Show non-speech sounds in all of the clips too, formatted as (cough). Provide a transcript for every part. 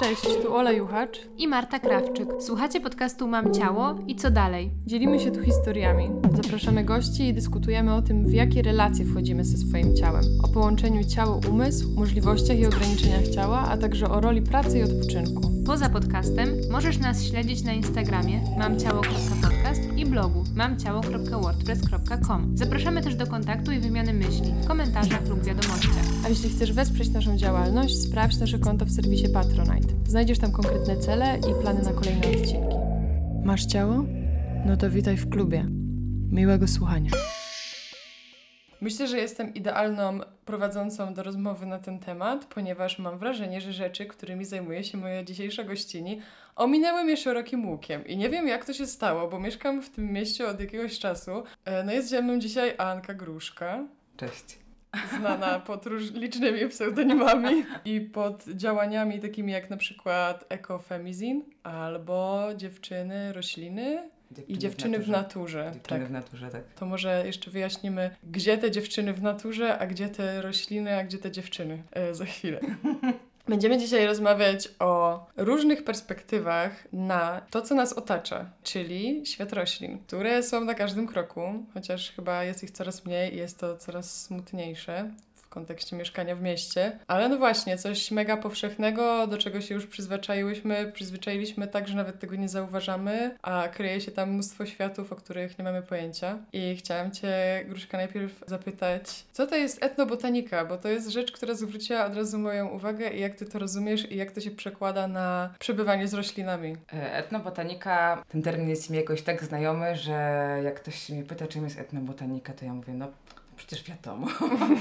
Cześć, tu Ola Juchacz. i Marta Krawczyk. Słuchacie podcastu Mam Ciało i co dalej? Dzielimy się tu historiami. Zapraszamy gości i dyskutujemy o tym, w jakie relacje wchodzimy ze swoim ciałem. O połączeniu ciało-umysł, możliwościach i ograniczeniach ciała, a także o roli pracy i odpoczynku. Poza podcastem możesz nas śledzić na Instagramie mamciało.podcast i blogu mamciało.wordpress.com. Zapraszamy też do kontaktu i wymiany myśli w komentarzach lub wiadomościach. A jeśli chcesz wesprzeć naszą działalność, sprawdź nasze konto w serwisie Patronite. Znajdziesz tam konkretne cele i plany na kolejne odcinki. Masz ciało? No to witaj w klubie. Miłego słuchania. Myślę, że jestem idealną prowadzącą do rozmowy na ten temat, ponieważ mam wrażenie, że rzeczy, którymi zajmuje się moja dzisiejsza gościni, ominęły mnie szerokim łukiem. I nie wiem, jak to się stało, bo mieszkam w tym mieście od jakiegoś czasu. E, No jest ze mną dzisiaj Anka Gruszka Cześć. znana pod róż- licznymi pseudonimami i pod działaniami takimi jak na przykład Ecofemizin albo Dziewczyny Rośliny i Dziewczyny w naturze. Dziewczyny Tak. w naturze, tak. To może jeszcze wyjaśnimy, gdzie te dziewczyny w naturze, a gdzie te rośliny, a gdzie te dziewczyny e, za chwilę. (laughs) Będziemy dzisiaj rozmawiać o różnych perspektywach na to, co nas otacza, czyli świat roślin, które są na każdym kroku, chociaż chyba jest ich coraz mniej i jest to coraz smutniejsze w kontekście mieszkania w mieście. Ale no właśnie, coś mega powszechnego, do czego się już przyzwyczaiłyśmy, przyzwyczailiśmy tak, że nawet tego nie zauważamy, a kryje się tam mnóstwo światów, o których nie mamy pojęcia. I chciałam Cię, Gruszka, najpierw zapytać, co to jest etnobotanika? Bo to jest rzecz, która zwróciła od razu moją uwagę i jak Ty to rozumiesz i jak to się przekłada na przebywanie z roślinami. E, Etnobotanika, ten termin jest mi jakoś tak znajomy, że jak ktoś mnie pyta, czym jest etnobotanika, to ja mówię, no przecież wiadomo,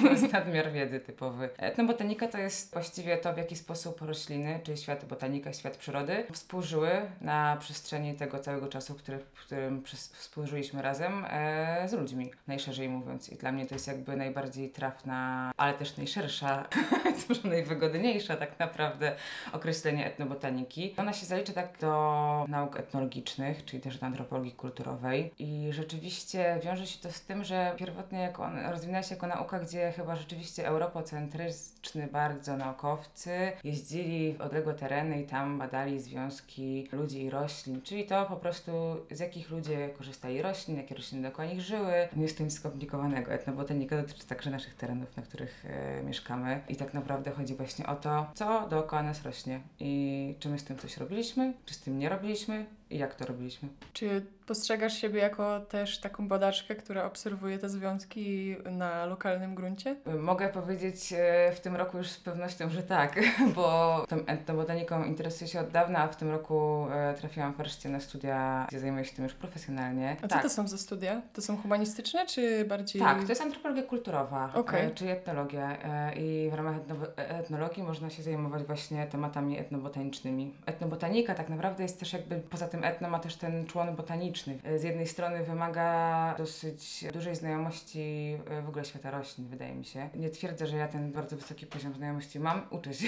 to (laughs) jest nadmiar wiedzy typowy. Etnobotanika to jest właściwie to, w jaki sposób rośliny, czyli świat botanika, świat przyrody, współżyły na przestrzeni tego całego czasu, który, w którym współżyliśmy razem e, z ludźmi, najszerzej mówiąc. I dla mnie to jest jakby najbardziej trafna, ale też najszersza, (laughs) może najwygodniejsza tak naprawdę określenie etnobotaniki. Ona się zalicza tak do nauk etnologicznych, czyli też do antropologii kulturowej i rzeczywiście wiąże się to z tym, że pierwotnie jako on rozwinęła się jako nauka, gdzie chyba rzeczywiście europocentryczny bardzo naukowcy jeździli w odległe tereny i tam badali związki ludzi i roślin, czyli to po prostu z jakich ludzie korzystali roślin, jakie rośliny dookoła nich żyły. Nie jest to nic skomplikowanego. Etnobotanika dotyczy także naszych terenów, na których e, mieszkamy i tak naprawdę chodzi właśnie o to, co dookoła nas rośnie i czy my z tym coś robiliśmy, czy z tym nie robiliśmy i jak to robiliśmy. Czy postrzegasz siebie jako też taką badaczkę, która obserwuje te związki na lokalnym gruncie? Mogę powiedzieć e, w tym roku już z pewnością, że tak, (laughs) bo tą etnobotaniką interesuję się od dawna, a w tym roku e, trafiłam wreszcie na studia, gdzie zajmuję się tym już profesjonalnie. A co tak. to są za studia? To są humanistyczne, czy bardziej... Tak, to jest antropologia kulturowa, e, czyli etnologia i w ramach etno, etnologii można się zajmować właśnie tematami etnobotanicznymi. Etnobotanika tak naprawdę jest też jakby, poza tym etno ma też ten człon botaniczny. E, Z jednej strony wymaga dosyć dużej znajomości e, w ogóle świata roślin, wydaje mi się. Nie twierdzę, że ja ten bardzo wysoki poziom znajomości mam, uczę się.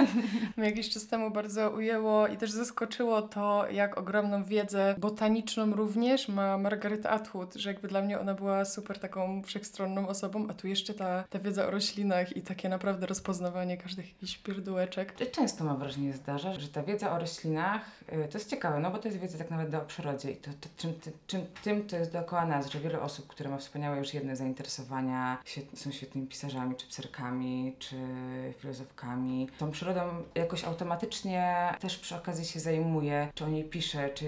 (laughs) Mnie jakiś czas temu bardzo ujęło i też zaskoczyło to, jak ogromną wiedzę botaniczną również ma Margaret Atwood, że jakby dla mnie ona była super taką wszechstronną osobą, a tu jeszcze ta, ta wiedza o roślinach i takie naprawdę rozpoznawanie każdych jakichś pierdółeczek. Często mam wrażenie zdarza, że ta wiedza o roślinach, y, to jest ciekawe, no bo to jest wiedza tak naprawdę o przyrodzie i to, to czym, ty, czym tym to jest dookoła nas, że wiele osób, które ma wspaniałe już jedne zainteresowania, świet, są świetnymi pisarzami, czy pserkami, czy filozofkami, tą przyrodą jakoś automatycznie też przy okazji się zajmuje, czy o niej pisze, czy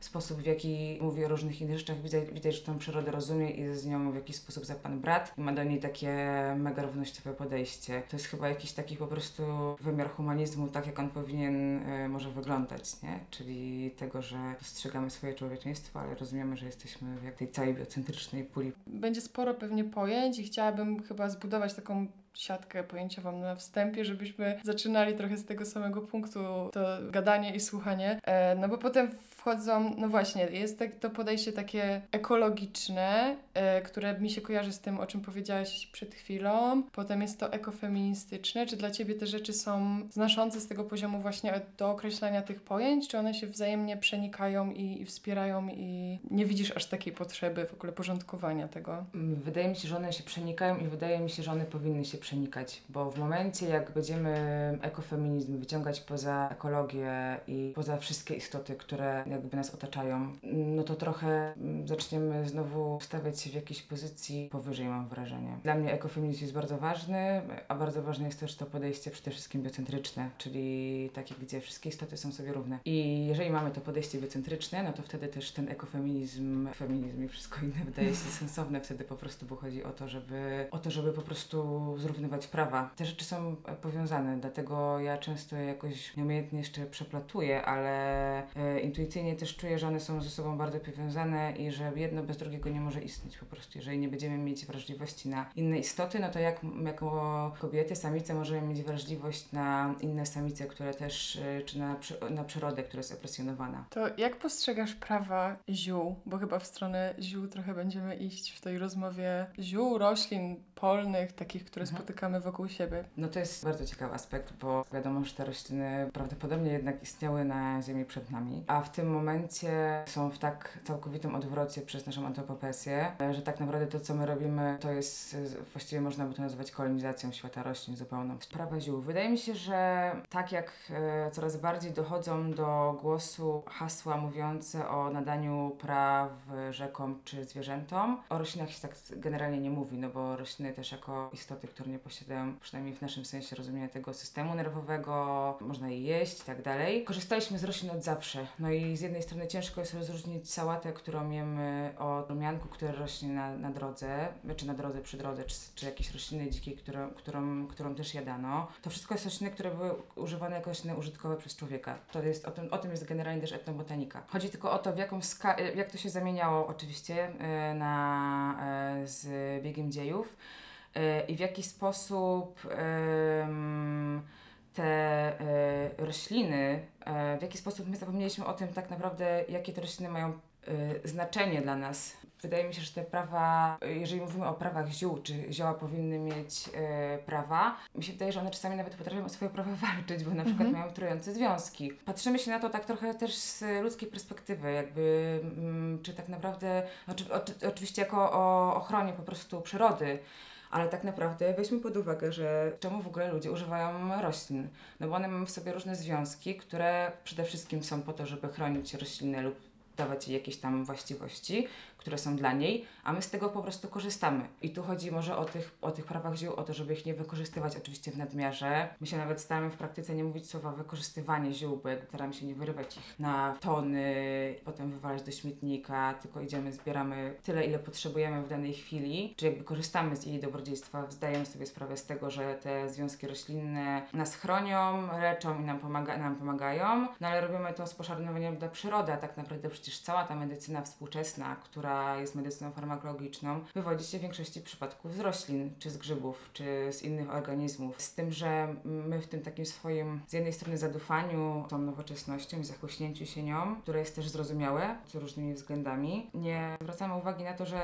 sposób, w jaki mówi o różnych innych rzeczach, widać, widać, że tą przyrodę rozumie i z nią w jakiś sposób za pan brat i ma do niej takie mega równościowe podejście. To jest chyba jakiś taki po prostu wymiar humanizmu, tak jak on powinien e, może wyglądać, nie? Czyli tego, że dostrzegamy swoje człowieczeństwo, ale rozumiemy, że jesteśmy w tej całej biocentrycznej puli. Będzie sporo pewnie pojęć i chciałabym chyba zbudować taką siatkę pojęciową na wstępie, żebyśmy zaczynali trochę z tego samego punktu to gadanie i słuchanie. E, no bo potem wchodzą, no właśnie, jest tak, to podejście takie ekologiczne, które mi się kojarzy z tym, o czym powiedziałaś przed chwilą. Potem jest to ekofeministyczne. Czy dla Ciebie te rzeczy są znoszące z tego poziomu właśnie do określania tych pojęć? Czy one się wzajemnie przenikają i, i wspierają i nie widzisz aż takiej potrzeby w ogóle porządkowania tego? Mm, Wydaje mi się, że one się przenikają i wydaje mi się, że one powinny się przenikać, bo w momencie jak będziemy ekofeminizm wyciągać poza ekologię i poza wszystkie istoty, które jakby nas otaczają, no to trochę mm, zaczniemy znowu stawiać się w jakiejś pozycji powyżej, mam wrażenie. Dla mnie ekofeminizm jest bardzo ważny, a bardzo ważne jest też to podejście przede wszystkim biocentryczne, czyli takie, gdzie wszystkie istoty są sobie równe. I jeżeli mamy to podejście biocentryczne, no to wtedy też ten ekofeminizm, feminizm i wszystko inne wydaje się (laughs) sensowne wtedy po prostu, bo chodzi o to, żeby, o to, żeby po prostu zrównywać prawa. Te rzeczy są powiązane, dlatego ja często jakoś nieumiejętnie jeszcze przeplatuję, ale e, intuicyjnie też czuję, że one są ze sobą bardzo powiązane i że jedno bez drugiego nie może istnieć po prostu. Jeżeli nie będziemy mieć wrażliwości na inne istoty, no to jak jako kobiety, samice możemy mieć wrażliwość na inne samice, które też, e, czy na, na przyrodę, która jest opresjonowana. To jak postrzegasz prawa ziół? Bo chyba w stronę ziół trochę będziemy iść w tej rozmowie ziół, roślin polnych, takich, które Mhm. spotykamy wokół siebie. No to jest bardzo ciekawy aspekt, bo wiadomo, że te rośliny prawdopodobnie jednak istniały na Ziemi przed nami, a w tym momencie są w tak całkowitym odwrocie przez naszą antropopesję, że tak naprawdę to, co my robimy, to jest właściwie można by to nazwać kolonizacją świata roślin zupełną. Sprawa ziół. Wydaje mi się, że tak jak e, coraz bardziej dochodzą do głosu hasła mówiące o nadaniu praw rzekom czy zwierzętom, o roślinach się tak generalnie nie mówi, no bo rośliny też jako istoty, które nie posiadają, przynajmniej w naszym sensie rozumienia tego systemu nerwowego, można je jeść i tak dalej. Korzystaliśmy z roślin od zawsze. No i z jednej strony ciężko jest rozróżnić sałatę, którą jemy od rumianku, które rośnie na, na drodze, czy na drodze, przy drodze, czy, czy jakieś rośliny dzikie, którą, którą, którą też jadano. To wszystko jest rośliny, które były używane jako rośliny użytkowe przez człowieka. To jest, o, tym, o tym jest generalnie też etnobotanika. Chodzi tylko o to, w jaką jak to się zamieniało oczywiście e, na, e, z biegiem dziejów i w jaki sposób te e, rośliny, e, w jaki sposób my zapomnieliśmy o tym tak naprawdę, jakie te rośliny mają e, znaczenie dla nas. Wydaje mi się, że te prawa, e, jeżeli mówimy o prawach ziół, czy zioła powinny mieć e, prawa, mi się wydaje, że one czasami nawet potrafią o swoje prawa (laughs) walczyć, bo na przykład mają trujące związki. Patrzymy się na to tak trochę też z ludzkiej perspektywy, jakby mm, czy tak naprawdę, oczy, oczy, oczywiście jako o ochronie po prostu przyrody, ale tak naprawdę weźmy pod uwagę, że czemu w ogóle ludzie używają roślin? No bo one mają w sobie różne związki, które przede wszystkim są po to, żeby chronić roślinę lub dawać jej jakieś tam właściwości, które są dla niej, a my z tego po prostu korzystamy. I tu chodzi może o tych, o tych prawach ziół, o to, żeby ich nie wykorzystywać oczywiście w nadmiarze. My się nawet staramy w praktyce nie mówić słowa wykorzystywanie ziół, bo jakby staramy się nie wyrywać ich na tony, potem wywalać do śmietnika, tylko idziemy, zbieramy tyle, ile potrzebujemy w danej chwili, czy jakby korzystamy z jej dobrodziejstwa, zdajemy sobie sprawę z tego, że te związki roślinne nas chronią, leczą i nam, pomaga, nam pomagają, no ale robimy to z poszanowaniem dla przyrody, a tak naprawdę przecież cała ta medycyna współczesna, która jest medycyną farmakologiczną, wywodzi się w większości przypadków z roślin, czy z grzybów, czy z innych organizmów. Z tym, że my w tym takim swoim, z jednej strony zadufaniu tą nowoczesnością i zachłyśnięciu się nią, które jest też zrozumiałe z różnymi względami, nie zwracamy uwagi na to, że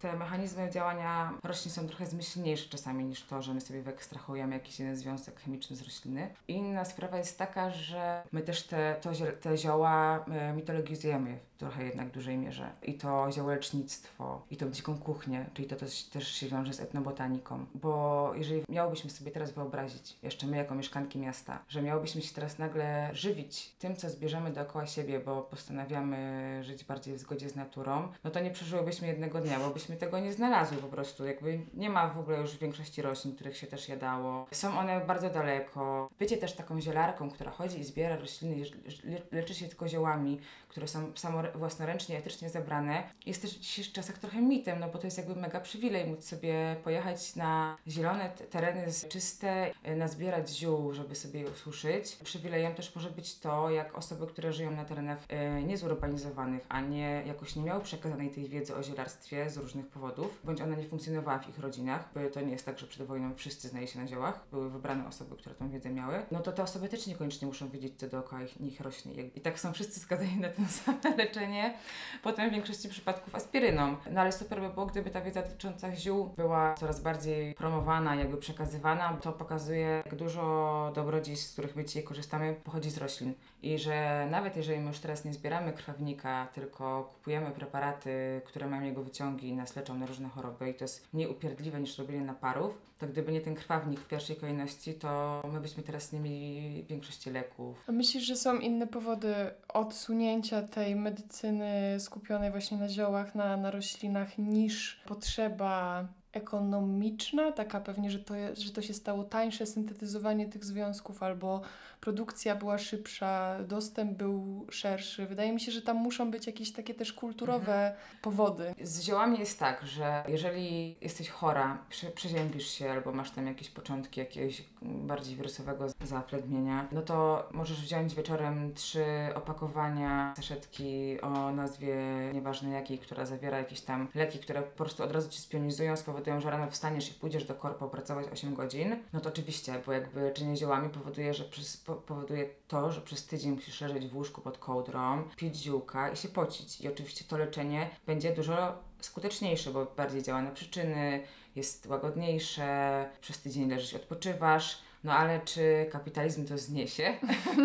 te mechanizmy działania roślin są trochę zmyślniejsze czasami niż to, że my sobie wyekstrahujemy jakiś jeden związek chemiczny z rośliny. Inna sprawa jest taka, że my też te, to, te zioła e, mitologizujemy w trochę jednak dużej mierze. I to ziołolecznictwo, i tą dziką kuchnię, czyli to też, też się wiąże z etnobotaniką. Bo jeżeli miałobyśmy sobie teraz wyobrazić, jeszcze my jako mieszkanki miasta, że miałobyśmy się teraz nagle żywić tym, co zbierzemy dookoła siebie, bo postanawiamy żyć bardziej w zgodzie z naturą, no to nie przeżyłybyśmy jednego dnia, bo byśmy tego nie znalazły po prostu. Jakby nie ma w ogóle już większości roślin, których się też jadało. Są one bardzo daleko. Bycie też taką zielarką, która chodzi i zbiera rośliny, le- leczy się tylko ziołami, które są samo własnoręcznie, etycznie zebrane, jest też w dzisiejszych czasach trochę mitem, no bo to jest jakby mega przywilej móc sobie pojechać na zielone te- tereny czyste, y, nazbierać ziół, żeby sobie je ususzyć. Przywilejem też może być to, jak osoby, które żyją na terenach y, niezurbanizowanych, a nie jakoś nie miały przekazanej tej wiedzy o zielarstwie z różnych powodów, bądź ona nie funkcjonowała w ich rodzinach, bo to nie jest tak, że przed wojną wszyscy znali się na ziołach, były wybrane osoby, które tą wiedzę miały, no to te osoby też niekoniecznie muszą wiedzieć, co dookoła ich, nich rośnie. I tak są wszyscy skazani na to (laughs) same leczenie. Potem w większości przypadków przypadków aspiryną. No ale super by było, gdyby ta wiedza dotycząca ziół była coraz bardziej promowana, jakby przekazywana. To pokazuje, jak dużo dobrodziejstw, z których my dzisiaj korzystamy, pochodzi z roślin. I że nawet jeżeli my już teraz nie zbieramy krwawnika, tylko kupujemy preparaty, które mają jego wyciągi i nas leczą na różne choroby i to jest mniej upierdliwe niż robienie naparów, to gdyby nie ten krwawnik w pierwszej kolejności, to my byśmy teraz nie mieli większości leków. A myślisz, że są inne powody odsunięcia tej medycyny skupionej właśnie na ziołach, na, na roślinach, niż potrzeba ekonomiczna, taka pewnie, że to, że to się stało tańsze syntetyzowanie tych związków, albo produkcja była szybsza, dostęp był szerszy. Wydaje mi się, że tam muszą być jakieś takie też kulturowe powody. Z ziołami jest tak, że jeżeli jesteś chora, prze, przeziębisz się albo masz tam jakieś początki jakiegoś bardziej wirusowego zaplegmienia, no to możesz wziąć wieczorem trzy opakowania saszetki o nazwie nieważne jakiej, która zawiera jakieś tam leki, które po prostu od razu Ci spionizują, spowodują, że rano wstaniesz i pójdziesz do korpo pracować 8 godzin. No to oczywiście, bo jakby czynienie ziołami powoduje, że przez, powoduje to, że przez tydzień musisz leżeć w łóżku pod kołdrą, pić ziółka i się pocić. I oczywiście to leczenie będzie dużo skuteczniejsze, bo bardziej działa na przyczyny, jest łagodniejsze, przez tydzień leżysz i odpoczywasz. No ale czy kapitalizm to zniesie?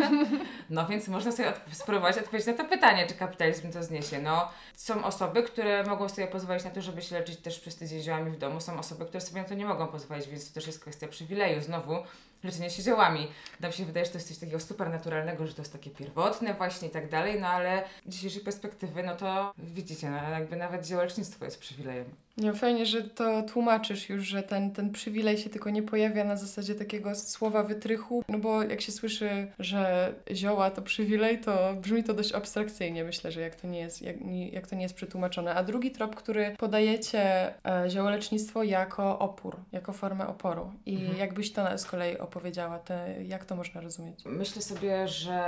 (laughs) no więc można sobie odp- spróbować odpowiedzieć na to pytanie, czy kapitalizm to zniesie. No są osoby, które mogą sobie pozwolić na to, żeby się leczyć też przez tydzień ziołami w domu. Są osoby, które sobie na to nie mogą pozwolić, więc to też jest kwestia przywileju. Znowu leczenie się ziołami. Nam się wydaje, że to jest coś takiego super naturalnego, że to jest takie pierwotne właśnie i tak dalej, no ale z dzisiejszej perspektywy, no to widzicie, no jakby nawet ziołecznictwo jest przywilejem. Nie, fajnie, że to tłumaczysz już, że ten, ten przywilej się tylko nie pojawia na zasadzie takiego słowa wytrychu, no bo jak się słyszy, że zioła to przywilej, to brzmi to dość abstrakcyjnie, myślę, że jak to nie jest, jak, jak to nie jest przetłumaczone. A drugi trop, który podajecie e, ziołolecznictwo jako opór, jako formę oporu. I Mhm. jakbyś to z kolei opowiedziała, te, jak to można rozumieć? Myślę sobie, że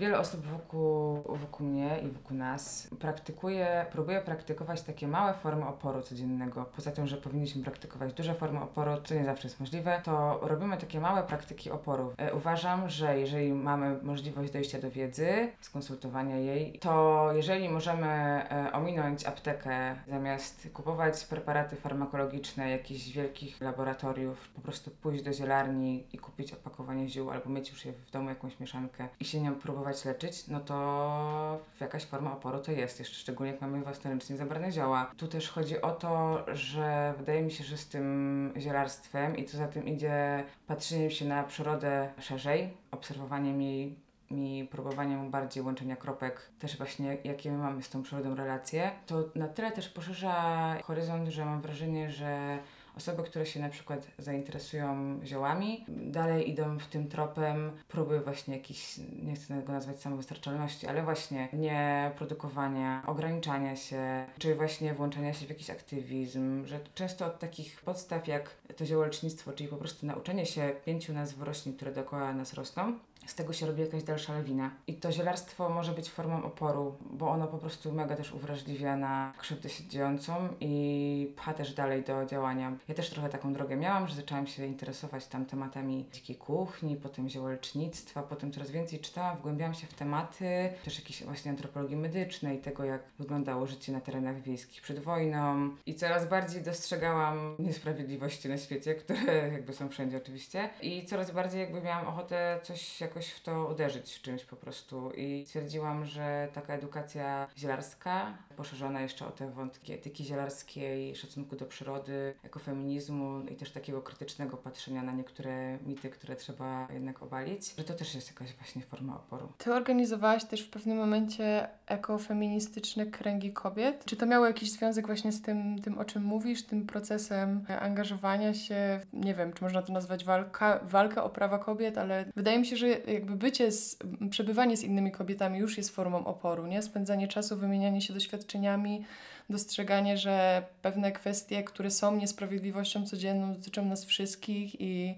wiele osób wokół, wokół mnie i wokół nas praktykuje, próbuje praktykować takie małe formy oporu codziennego. Poza tym, że powinniśmy praktykować duże formy oporu, co nie zawsze jest możliwe, to robimy takie małe praktyki oporu. E, uważam, że jeżeli mamy możliwość dojścia do wiedzy, skonsultowania jej, to jeżeli możemy e, ominąć aptekę, zamiast kupować preparaty farmakologiczne jakichś wielkich laboratoriów, po prostu pójść do zielarni i kupić opakowanie ziół albo mieć już je w domu jakąś mieszankę i się nią próbować leczyć, no to jakaś forma oporu to jest, jeszcze szczególnie jak mamy własnoręcznie zabrane zioła. Tu też chodzi o to, że wydaje mi się, że z tym zielarstwem i co za tym idzie patrzeniem się na przyrodę szerzej, obserwowaniem jej i próbowaniem bardziej łączenia kropek, też właśnie jakie my mamy z tą przyrodą relacje, to na tyle też poszerza horyzont, że mam wrażenie, że osoby, które się na przykład zainteresują ziołami, dalej idą w tym tropem próby właśnie jakichś, nie chcę go nazwać samowystarczalności, ale właśnie nie produkowania, ograniczania się, czy właśnie włączania się w jakiś aktywizm, że często od takich podstaw jak to ziołolecznictwo, czyli po prostu nauczenie się pięciu nazw roślin, które dookoła nas rosną, z tego się robi jakaś dalsza lawina. I to zielarstwo może być formą oporu, bo ono po prostu mega też uwrażliwia na krzywdę się dziejącą i pcha też dalej do działania. Ja też trochę taką drogę miałam, że zaczęłam się interesować tam tematami dzikiej kuchni, potem ziołolecznictwa, potem coraz więcej czytałam, wgłębiałam się w tematy też jakiejś właśnie antropologii medycznej, tego jak wyglądało życie na terenach wiejskich przed wojną i coraz bardziej dostrzegałam niesprawiedliwości na świecie, które jakby są wszędzie oczywiście i coraz bardziej jakby miałam ochotę coś jakoś w to uderzyć czymś po prostu i stwierdziłam, że taka edukacja zielarska, poszerzona jeszcze o te wątki etyki zielarskiej, szacunku do przyrody, ekofeminizmu i też takiego krytycznego patrzenia na niektóre mity, które trzeba jednak obalić, że to też jest jakaś właśnie forma oporu. Ty organizowałaś też w pewnym momencie ekofeministyczne kręgi kobiet. Czy to miało jakiś związek właśnie z tym, tym o czym mówisz, tym procesem angażowania się, nie wiem, czy można to nazwać walka, walkę o prawa kobiet, ale wydaje mi się, że jakby bycie, z, przebywanie z innymi kobietami już jest formą oporu, nie? Spędzanie czasu, wymienianie się doświadczeniami, dostrzeganie, że pewne kwestie, które są niesprawiedliwością codzienną, dotyczą nas wszystkich i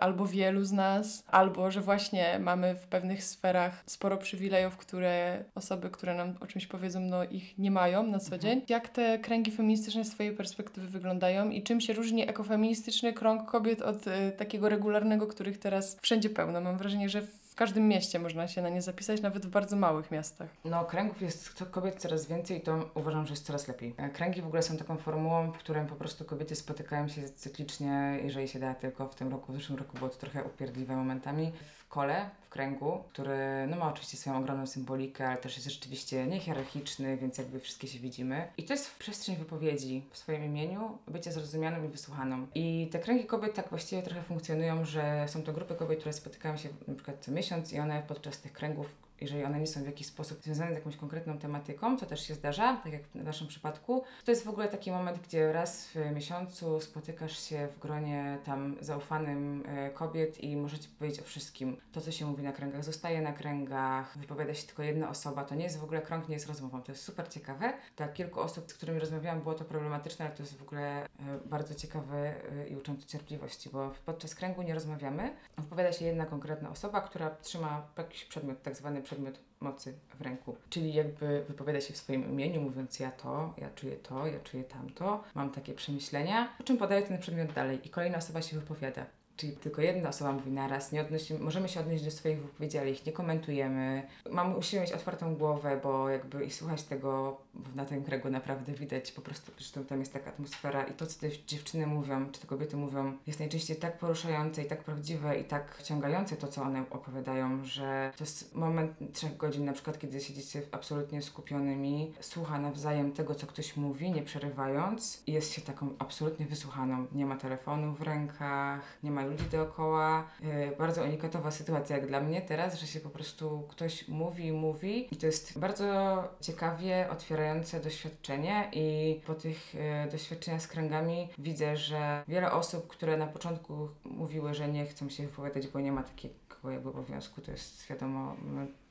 albo wielu z nas, albo że właśnie mamy w pewnych sferach sporo przywilejów, które osoby, które nam o czymś powiedzą, no ich nie mają na co dzień. Jak te kręgi feministyczne z Twojej perspektywy wyglądają i czym się różni ekofeministyczny krąg kobiet od e, takiego regularnego, których teraz wszędzie pełno? Mam wrażenie, że każdym mieście można się na nie zapisać, nawet w bardzo małych miastach. No, kręgów jest kobiet coraz więcej i to uważam, że jest coraz lepiej. E, Kręgi w ogóle są taką formułą, w którym po prostu kobiety spotykają się cyklicznie, jeżeli się da tylko w tym roku, w zeszłym roku było to trochę upierdliwe momentami, kole, w kręgu, który no, ma oczywiście swoją ogromną symbolikę, ale też jest rzeczywiście niehierarchiczny, więc jakby wszystkie się widzimy. I to jest przestrzeń wypowiedzi w swoim imieniu, bycia zrozumianą i wysłuchaną. I te kręgi kobiet tak właściwie trochę funkcjonują, że są to grupy kobiet, które spotykają się na przykład co miesiąc i one podczas tych kręgów jeżeli one nie są w jakiś sposób związane z jakąś konkretną tematyką, co też się zdarza, tak jak w naszym przypadku, to jest w ogóle taki moment, gdzie raz w miesiącu spotykasz się w gronie tam zaufanym e, kobiet i możecie powiedzieć o wszystkim. To, co się mówi na kręgach, zostaje na kręgach, wypowiada się tylko jedna osoba, to nie jest w ogóle krąg, nie jest rozmową. To jest super ciekawe. Dla kilku osób, z którymi rozmawiałam, było to problematyczne, ale to jest w ogóle e, bardzo ciekawe e, i uczące cierpliwości, bo podczas kręgu nie rozmawiamy. Wypowiada się jedna konkretna osoba, która trzyma jakiś przedmiot, tak zwany przedmiot mocy w ręku. Czyli jakby wypowiada się w swoim imieniu, mówiąc ja to, ja czuję to, ja czuję tamto, mam takie przemyślenia, po czym podaje ten przedmiot dalej i kolejna osoba się wypowiada. Czyli tylko jedna osoba mówi naraz, nie odnosimy, możemy się odnieść do swoich wypowiedzi, ale ich nie komentujemy. Mamy, musimy mieć otwartą głowę, bo jakby i słuchać tego na tym kręgu naprawdę widać po prostu, że tam jest taka atmosfera i to, co te dziewczyny mówią, czy te kobiety mówią, jest najczęściej tak poruszające i tak prawdziwe i tak wciągające to, co one opowiadają, że to jest moment trzech godzin, na przykład, kiedy siedzicie absolutnie skupionymi, słucha nawzajem tego, co ktoś mówi, nie przerywając i jest się taką absolutnie wysłuchaną. Nie ma telefonu w rękach, nie ma ludzi dookoła. Yy, bardzo unikatowa sytuacja jak dla mnie teraz, że się po prostu ktoś mówi mówi i to jest bardzo ciekawie otwierające doświadczenie i po tych yy, doświadczeniach z kręgami widzę, że wiele osób, które na początku mówiły, że nie chcą się wypowiadać, bo nie ma takiego jakby obowiązku, to jest wiadomo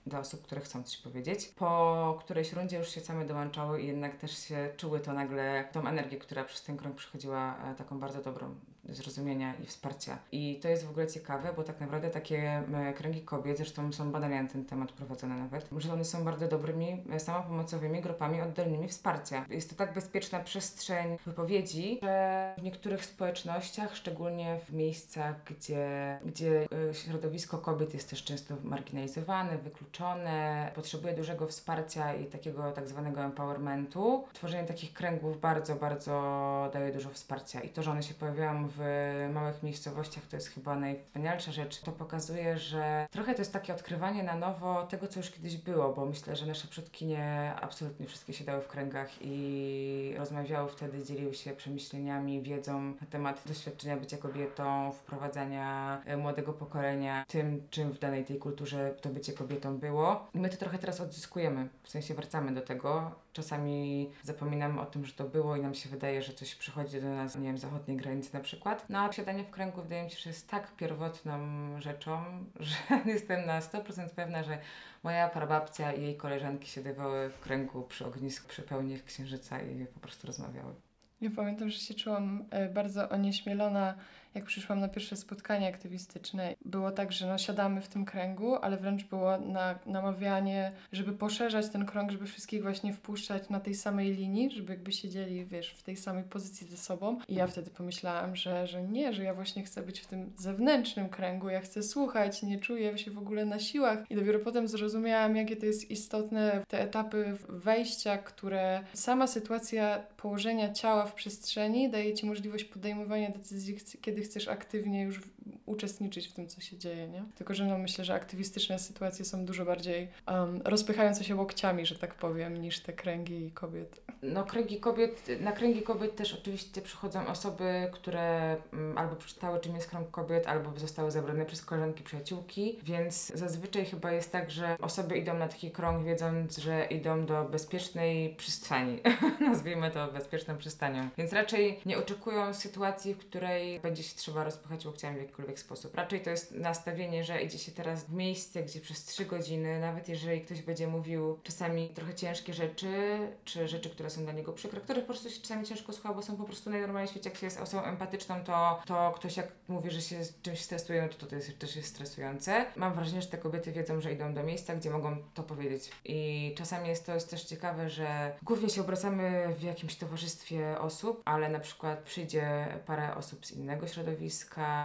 dla osób, które chcą coś powiedzieć. Po którejś rundzie już się same dołączały i jednak też się czuły to nagle, tą energię, która przez ten krąg przychodziła, e, taką bardzo dobrą zrozumienia i wsparcia. I to jest w ogóle ciekawe, bo tak naprawdę takie kręgi kobiet, zresztą są badania na ten temat prowadzone nawet, że one są bardzo dobrymi, e, samopomocowymi grupami oddolnymi wsparcia. Jest to tak bezpieczna przestrzeń wypowiedzi, że w niektórych społecznościach, szczególnie w miejscach, gdzie, gdzie e, środowisko kobiet jest też często marginalizowane, wykluczone, potrzebuje dużego wsparcia i takiego tak zwanego empowermentu, tworzenie takich kręgów bardzo, bardzo daje dużo wsparcia. I to, że one się pojawiają w w małych miejscowościach to jest chyba najwspanialsza rzecz. To pokazuje, że trochę to jest takie odkrywanie na nowo tego, co już kiedyś było, bo myślę, że nasze przodkinie absolutnie wszystkie siedały w kręgach i rozmawiały wtedy, dzieliły się przemyśleniami, wiedzą na temat doświadczenia bycia kobietą, wprowadzania e, młodego pokolenia, tym, czym w danej tej kulturze to bycie kobietą było. I my to trochę teraz odzyskujemy, w sensie wracamy do tego. Czasami zapominamy o tym, że to było i nam się wydaje, że coś przychodzi do nas, nie wiem, zachodniej granicy na przykład. No a siadanie w kręgu wydaje mi się, że jest tak pierwotną rzeczą, (laughs) że jestem na 100% pewna, że moja prababcia i jej koleżanki siedały w kręgu przy ognisku, przy pełni księżyca i po prostu rozmawiały. Ja pamiętam, że się czułam e, bardzo onieśmielona jak przyszłam na pierwsze spotkanie aktywistyczne, było tak, że no siadamy w tym kręgu, ale wręcz było na, namawianie, żeby poszerzać ten krąg, żeby wszystkich właśnie wpuszczać na tej samej linii, żeby jakby siedzieli, wiesz, w tej samej pozycji ze sobą. I ja wtedy pomyślałam, że, że nie, że ja właśnie chcę być w tym zewnętrznym kręgu, ja chcę słuchać, nie czuję się w ogóle na siłach. I dopiero potem zrozumiałam, jakie to jest istotne, te etapy wejścia, które sama sytuacja położenia ciała w przestrzeni daje Ci możliwość podejmowania decyzji, kiedy chcesz aktywnie już uczestniczyć w tym, co się dzieje, nie? Tylko, że no myślę, że aktywistyczne sytuacje są dużo bardziej um, rozpychające się łokciami, że tak powiem, niż te kręgi kobiet. No kręgi kobiet, na kręgi kobiet też oczywiście przychodzą osoby, które um, albo przeczytały czym jest krąg kobiet, albo zostały zabrane przez koleżanki, przyjaciółki, więc zazwyczaj chyba jest tak, że osoby idą na taki krąg wiedząc, że idą do bezpiecznej przystani. (laughs) Nazwijmy to bezpieczną przystanią. Więc raczej nie oczekują sytuacji, w której będzie się trzeba rozpychać łokciami w jakikolwiek sposób. Raczej to jest nastawienie, że idzie się teraz w miejsce, gdzie przez trzy godziny, nawet jeżeli ktoś będzie mówił czasami trochę ciężkie rzeczy, czy rzeczy, które które są dla niego przykre, których po prostu się czasami ciężko słucha, bo są po prostu najnormalniej w świecie, jak się jest osobą empatyczną, to, to ktoś jak mówi, że się z czymś stresuje, no to to jest, też jest stresujące. Mam wrażenie, że te kobiety wiedzą, że idą do miejsca, gdzie mogą to powiedzieć. I czasami jest to jest też ciekawe, że głównie się obracamy w jakimś towarzystwie osób, ale na przykład przyjdzie parę osób z innego środowiska,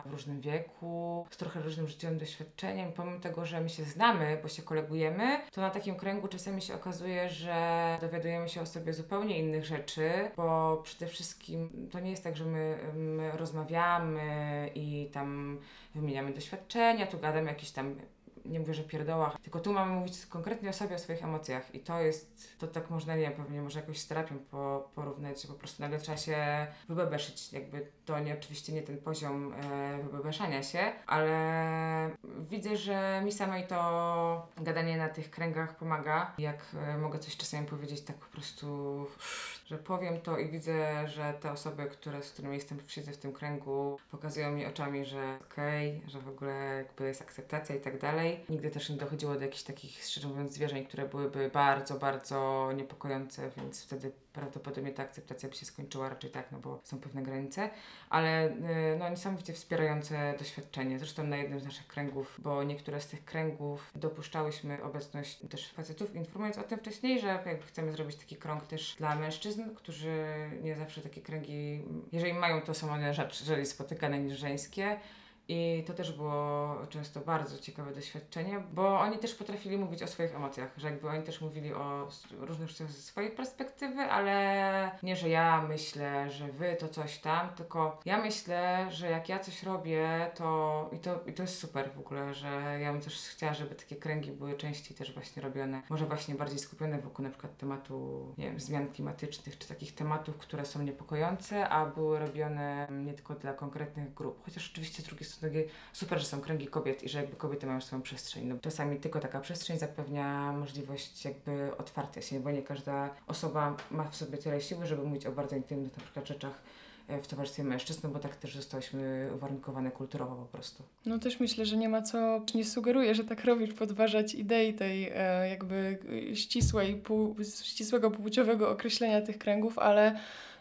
w różnym wieku, z trochę różnym życiowym doświadczeniem. Pomimo tego, że my się znamy, bo się kolegujemy, to na takim kręgu czasami się okazuje, że dowiadujemy się o sobie zupełnie innych rzeczy, bo przede wszystkim to nie jest tak, że my, my rozmawiamy i tam wymieniamy doświadczenia, tu gadamy jakieś tam nie mówię, że pierdołach, tylko tu mamy mówić konkretnie o sobie, o swoich emocjach. I to jest, to tak można, nie wiem, pewnie może jakoś z terapią po, porównać, że po prostu nagle trzeba się wybebeszyć, jakby to nie, oczywiście nie ten poziom e, wybebeszania się, ale widzę, że mi samej to gadanie na tych kręgach pomaga, jak e, mogę coś czasami powiedzieć tak po prostu, że powiem to i widzę, że te osoby, które, z którymi jestem, siedzę w tym kręgu, pokazują mi oczami, że okej, że w ogóle jakby jest akceptacja i tak dalej. Nigdy też nie dochodziło do jakichś takich, szczerze mówiąc, zwierzeń, które byłyby bardzo, bardzo niepokojące, więc wtedy prawdopodobnie ta akceptacja by się skończyła raczej tak, no bo są pewne granice, ale y, no niesamowicie wspierające doświadczenie. Zresztą na jednym z naszych kręgów, bo niektóre z tych kręgów dopuszczałyśmy obecność też facetów, informując o tym wcześniej, że jakby chcemy zrobić taki krąg też dla mężczyzn, którzy nie zawsze takie kręgi, jeżeli mają to są one rzadziej spotykane niż żeńskie, i to też było często bardzo ciekawe doświadczenie, bo oni też potrafili mówić o swoich emocjach, że jakby oni też mówili o różnych rzeczach ze swojej perspektywy, ale nie, że ja myślę, że wy to coś tam, tylko ja myślę, że jak ja coś robię, to i to, i to jest super w ogóle, że ja bym też chciała, żeby takie kręgi były częściej też właśnie robione, może właśnie bardziej skupione wokół na przykład tematu, nie wiem, zmian klimatycznych, czy takich tematów, które są niepokojące, a były robione nie tylko dla konkretnych grup, chociaż oczywiście z drugiej strony takie super, że są kręgi kobiet i że jakby kobiety mają swoją przestrzeń. No, czasami tylko taka przestrzeń zapewnia możliwość jakby otwarcia się, bo nie każda osoba ma w sobie tyle siły, żeby mówić o bardzo intymnych na przykład rzeczach e, w towarzystwie mężczyzn, no bo tak też zostałyśmy uwarunkowane kulturowo po prostu. No też myślę, że nie ma co, nie sugeruję, że tak robisz, podważać idei tej e, jakby e, ścisłej, pół, ścisłego płciowego określenia tych kręgów, ale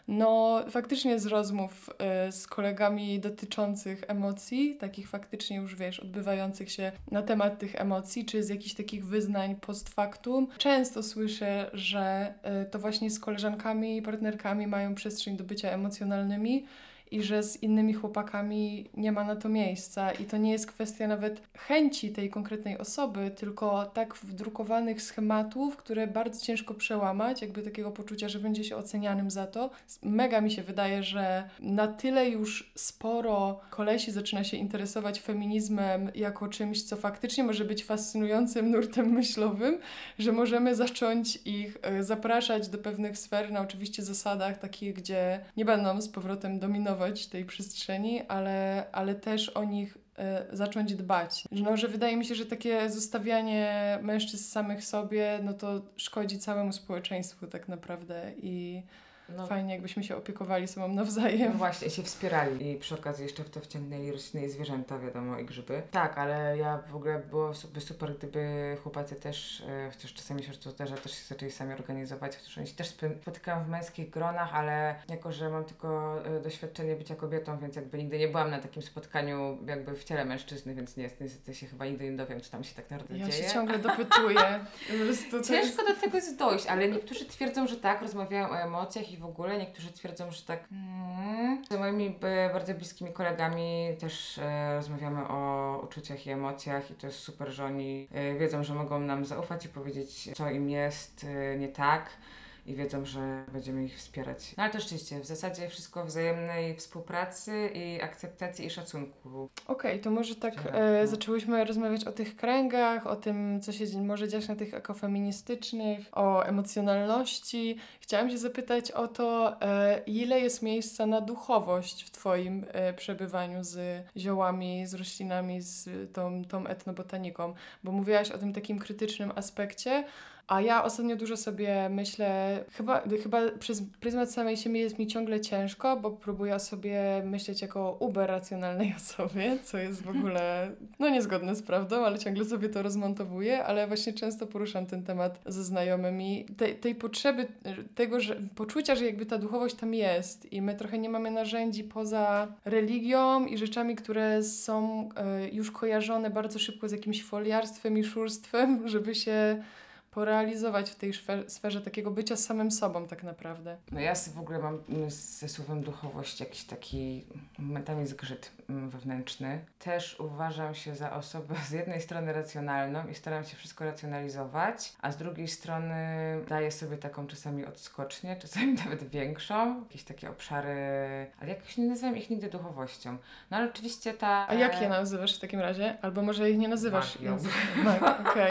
no faktycznie z rozmów e, z kolegami dotyczących emocji, takich faktycznie już wiesz, odbywających się na temat tych emocji, czy z jakichś takich wyznań post factum, często słyszę, że e, to właśnie z koleżankami i partnerkami mają przestrzeń do bycia emocjonalnymi, i że z innymi chłopakami nie ma na to miejsca. I to nie jest kwestia nawet chęci tej konkretnej osoby, tylko tak wdrukowanych schematów, które bardzo ciężko przełamać, jakby takiego poczucia, że będzie się ocenianym za to. Mega mi się wydaje, że na tyle już sporo kolesi zaczyna się interesować feminizmem jako czymś, co faktycznie może być fascynującym nurtem myślowym, że możemy zacząć ich e, zapraszać do pewnych sfer na oczywiście zasadach takich, gdzie nie będą z powrotem dominować tej przestrzeni, ale, ale też o nich e, zacząć dbać. No, że wydaje mi się, że takie zostawianie mężczyzn samych sobie, no to szkodzi całemu społeczeństwu tak naprawdę i No, fajnie jakbyśmy się opiekowali sobą No nawzajem. właśnie, się wspierali i przy okazji jeszcze w to wciągnęli rośliny i zwierzęta, wiadomo, i grzyby. Tak, ale ja w ogóle byłoby super, gdyby chłopacy też, e, chociaż czasami się to zdarza, też się zaczęli sami organizować, chociaż oni się też sp- spotykają w męskich gronach, ale jako, że mam tylko e, doświadczenie bycia kobietą, więc jakby nigdy nie byłam na takim spotkaniu jakby w ciele mężczyzny, więc nie, niestety się chyba nigdy nie dowiem, co tam się tak naprawdę Ja dzieje. się ciągle dopytuję. (laughs) To jest... Ciężko do tego jest dojść, ale niektórzy twierdzą, że tak, rozmawiają o emocjach i w ogóle, niektórzy twierdzą, że tak. Mm. Z moimi e, bardzo bliskimi kolegami też e, rozmawiamy o uczuciach i emocjach i to jest super, że oni e, wiedzą, że mogą nam zaufać i powiedzieć, co im jest e, nie tak. I wiedzą, że będziemy ich wspierać. No ale to rzeczywiście, w zasadzie wszystko wzajemnej współpracy i akceptacji i szacunku. Okej, to może tak e, no. zaczęłyśmy rozmawiać o tych kręgach, o tym, co się może dziać na tych ekofeministycznych, o emocjonalności. Chciałam się zapytać o to, e, ile jest miejsca na duchowość w Twoim e, przebywaniu z ziołami, z roślinami, z tą, tą etnobotaniką, bo mówiłaś o tym takim krytycznym aspekcie, A ja ostatnio dużo sobie myślę, chyba, chyba przez pryzmat samej siebie jest mi ciągle ciężko, bo próbuję sobie myśleć jako uber racjonalnej (laughs) osobie, co jest w ogóle no niezgodne z prawdą, ale ciągle sobie to rozmontowuję, ale właśnie często poruszam ten temat ze znajomymi. Tej, tej potrzeby, tego, że poczucia, że jakby ta duchowość tam jest i my trochę nie mamy narzędzi poza religią i rzeczami, które są e, już kojarzone bardzo szybko z jakimś foliarstwem i szurstwem, (laughs) żeby się porealizować w tej sferze takiego bycia samym sobą tak naprawdę. No ja w ogóle mam mm, ze słowem duchowość jakiś taki momentami zgrzyt mm, wewnętrzny. Też uważam się za osobę z jednej strony racjonalną i staram się wszystko racjonalizować, a z drugiej strony daję sobie taką czasami odskocznię, czasami (laughs) nawet większą, jakieś takie obszary, ale jakoś nie nazywam ich nigdy duchowością. No ale oczywiście ta... A jak je nazywasz w takim razie? Albo może ich nie nazywasz? Magią. (laughs) Mag- Okej.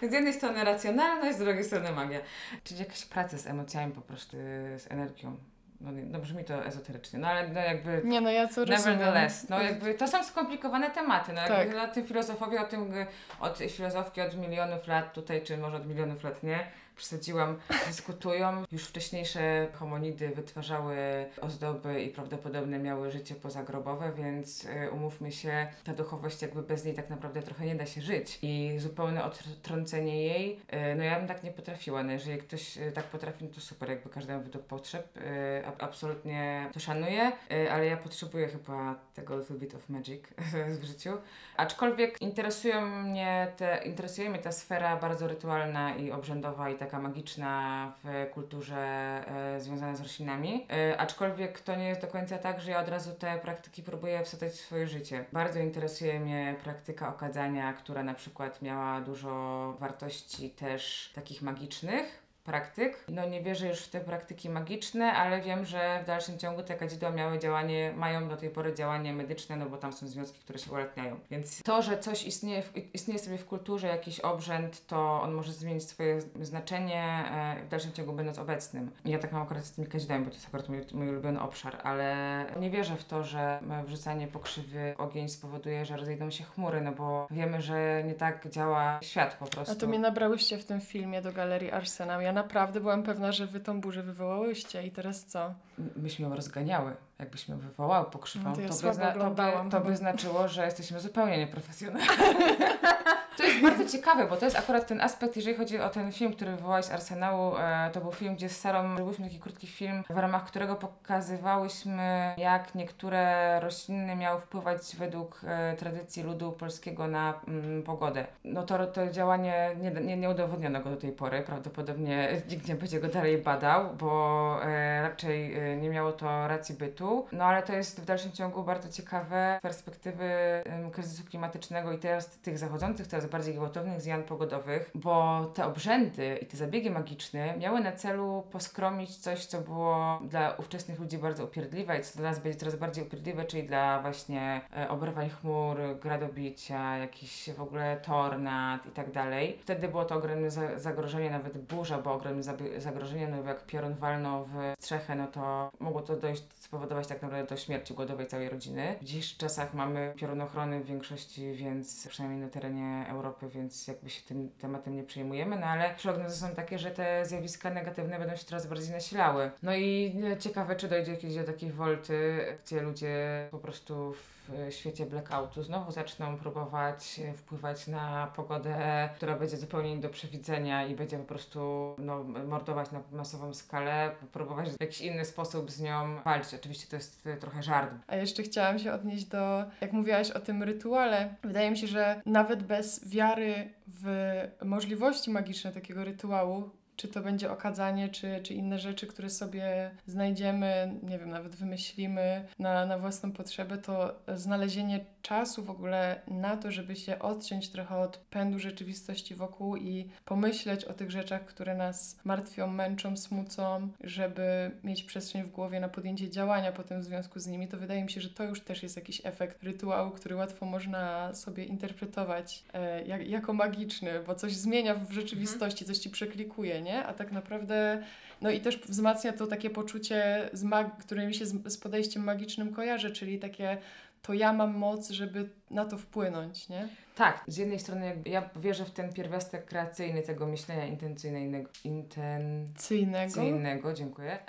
(laughs) Z jednej strony racjonalność, z drugiej strony magia. Czyli jakaś praca z emocjami po prostu, z energią. No, nie- no brzmi to ezoterycznie, no ale no jakby... Nie no, ja to. Nevertheless, no jakby to są skomplikowane tematy, no Tak. jakby na tym filozofowie, o tym, y, od filozofki od milionów lat tutaj, czy może od milionów lat nie, przesadziłam, dyskutują. Już wcześniejsze homonidy wytwarzały ozdoby i prawdopodobnie miały życie pozagrobowe, więc y, umówmy się, ta duchowość jakby bez niej tak naprawdę trochę nie da się żyć i zupełne odtrącenie jej, y, no ja bym tak nie potrafiła, no jeżeli ktoś y, tak potrafi, no to super, jakby każdemu według potrzeb, absolutnie to szanuję, ale ja potrzebuję chyba tego little bit of magic (laughs) w życiu. Aczkolwiek interesują mnie te, interesuje mnie ta sfera bardzo rytualna i obrzędowa i taka magiczna w kulturze e, związana z roślinami. E, aczkolwiek to nie jest do końca tak, że ja od razu te praktyki próbuję wsadzać w swoje życie. Bardzo interesuje mnie praktyka okadzania, która na przykład miała dużo wartości też takich magicznych praktyk. No nie wierzę już w te praktyki magiczne, ale wiem, że w dalszym ciągu te kadzidła miały działanie, mają do tej pory działanie medyczne, no bo tam są związki, które się ulatniają. Więc to, że coś istnieje, w, istnieje sobie w kulturze, jakiś obrzęd, to on może zmienić swoje znaczenie e, w dalszym ciągu będąc obecnym. Ja tak mam akurat z tymi kadzidłami, bo to jest akurat mój, mój ulubiony obszar, ale nie wierzę w to, że e, wrzucanie pokrzywy w ogień spowoduje, że rozejdą się chmury, no bo wiemy, że nie tak działa świat po prostu. A to mnie nabrałyście w tym filmie do galerii Arsenał. Ja naprawdę byłam pewna, że wy tą burzę wywołałyście i teraz co? Myśmy ją rozganiały. Jakbyśmy ją wywołały pokrzywą, No to ja to, by zna- to, by, to by znaczyło, że jesteśmy zupełnie nieprofesjonalni. (laughs) to jest bardzo ciekawe, bo to jest akurat ten aspekt, jeżeli chodzi o ten film, który wywołałeś z Arsenału, e, to był film, gdzie z Sarą robiliśmy taki krótki film, w ramach którego pokazywałyśmy, jak niektóre rośliny miały wpływać według e, tradycji ludu polskiego na mm, pogodę. No to, to działanie nie, nie, nie udowodniono go do tej pory, prawdopodobnie nikt nie będzie go dalej badał, bo e, raczej e, nie miało to racji bytu. No ale to jest w dalszym ciągu bardzo ciekawe z perspektywy kryzysu klimatycznego i teraz tych zachodzących, coraz bardziej gwałtownych zmian pogodowych, bo te obrzędy i te zabiegi magiczne miały na celu poskromić coś, co było dla ówczesnych ludzi bardzo upierdliwe i co dla nas będzie coraz bardziej upierdliwe, czyli dla właśnie e, oberwań chmur, gradobicia, jakiś w ogóle tornad i tak dalej. Wtedy było to ogromne za- zagrożenie, nawet burza była ogromnym zagrożeniem, no jak piorun walnął w strzechę, no to mogło to dojść, spowodować tak naprawdę do śmierci głodowej całej rodziny. W dzisiejszych czasach mamy piorunochrony w większości, więc przynajmniej na terenie Europy, więc jakby się tym tematem nie przejmujemy, no ale prognozy są takie, że te zjawiska negatywne będą się coraz bardziej nasilały. No i ciekawe, czy dojdzie jakieś do takiej wolty, gdzie ludzie po prostu w e, świecie blackoutu. Znowu zaczną próbować e, wpływać na pogodę, która będzie zupełnie nie do przewidzenia i będzie po prostu no, mordować na masową skalę, próbować w jakiś inny sposób z nią walczyć. Oczywiście to jest e, trochę żart, A jeszcze chciałam się odnieść do, jak mówiłaś o tym rytuale, wydaje mi się, że nawet bez wiary w możliwości magiczne takiego rytuału, czy to będzie okadzanie, czy, czy inne rzeczy, które sobie znajdziemy, nie wiem, nawet wymyślimy na, na własną potrzebę, to znalezienie czasu w ogóle na to, żeby się odciąć trochę od pędu rzeczywistości wokół i pomyśleć o tych rzeczach, które nas martwią, męczą, smucą, żeby mieć przestrzeń w głowie na podjęcie działania potem w związku z nimi, to wydaje mi się, że to już też jest jakiś efekt rytuału, który łatwo można sobie interpretować e, jak, jako magiczny, bo coś zmienia w rzeczywistości, coś ci przeklikuje, nie? A tak naprawdę, no i też wzmacnia to takie poczucie, z mag- które mi się z, z podejściem magicznym kojarzy, czyli takie to ja mam moc, żeby na to wpłynąć, nie? Tak, z jednej strony jakby ja wierzę w ten pierwiastek kreacyjny tego myślenia intencyjnego, Cyjnego. intencyjnego, dziękuję. (laughs)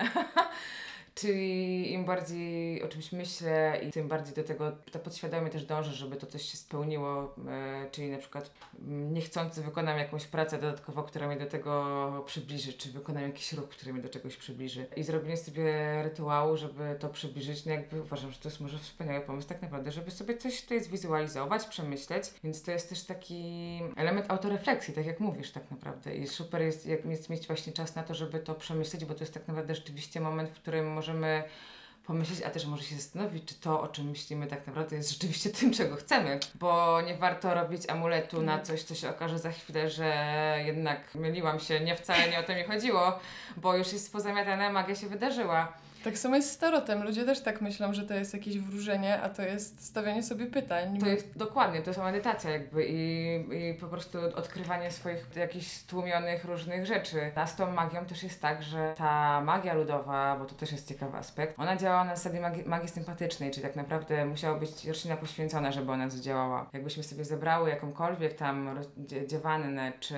Czyli im bardziej o czymś myślę i tym bardziej do tego to podświadomie też dążę, żeby to coś się spełniło, e, czyli na przykład mm, niechcący wykonam jakąś pracę dodatkowo, która mnie do tego przybliży, czy wykonam jakiś ruch, który mnie do czegoś przybliży. I zrobienie sobie rytuału, żeby to przybliżyć, no jakby uważam, że to jest może wspaniały pomysł tak naprawdę, żeby sobie coś tutaj zwizualizować, przemyśleć, więc to jest też taki element autorefleksji, tak jak mówisz tak naprawdę i super jest, jak jest mieć właśnie czas na to, żeby to przemyśleć, bo to jest tak naprawdę rzeczywiście moment, w którym możemy pomyśleć, a też może się zastanowić, czy to, o czym myślimy tak naprawdę jest rzeczywiście tym, czego chcemy, bo nie warto robić amuletu na coś, co się okaże za chwilę, że jednak myliłam się, nie wcale nie o to mi chodziło, bo już jest pozamiatane, magia się wydarzyła. Tak samo jest z tarotem. Ludzie też tak myślą, że to jest jakieś wróżenie, a to jest stawianie sobie pytań. To jest dokładnie, to jest medytacja jakby i, i po prostu odkrywanie swoich jakichś stłumionych różnych rzeczy. A z tą magią też jest tak, że ta magia ludowa, bo to też jest ciekawy aspekt, ona działa na zasadzie magii, magii sympatycznej, czyli tak naprawdę musiała być roślina poświęcona, żeby ona zadziałała. Jakbyśmy sobie zebrały jakąkolwiek tam dziewannę czy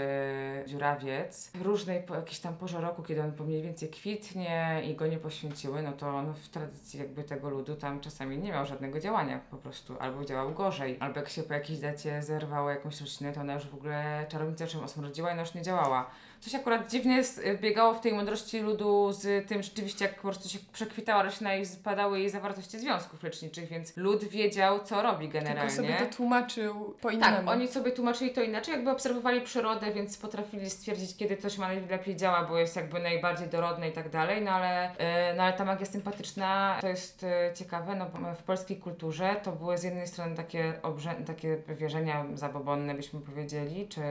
dziurawiec w różnej po jakiejś tam porze roku, kiedy on mniej więcej kwitnie i go nie poświęciły, no to on w tradycji jakby tego ludu tam czasami nie miał żadnego działania po prostu, albo działał gorzej, albo jak się po jakiejś dacie zerwało jakąś roślinę, to ona już w ogóle czarownica czym osmrodziła i ona już nie działała. Coś akurat dziwnie biegało w tej mądrości ludu z tym rzeczywiście, jak po prostu się przekwitała roślina i spadały jej zawartości związków leczniczych, więc lud wiedział, co robi generalnie. Tylko sobie to tłumaczył po innemu. Tak, oni sobie tłumaczyli to inaczej, jakby obserwowali przyrodę, więc potrafili stwierdzić, kiedy coś ma najlepiej działa, bo jest jakby najbardziej dorodne i tak dalej, no ale, e, no ale ta magia sympatyczna to jest e, ciekawe, no bo w polskiej kulturze to były z jednej strony takie, obrze- takie wierzenia zabobonne, byśmy powiedzieli, czy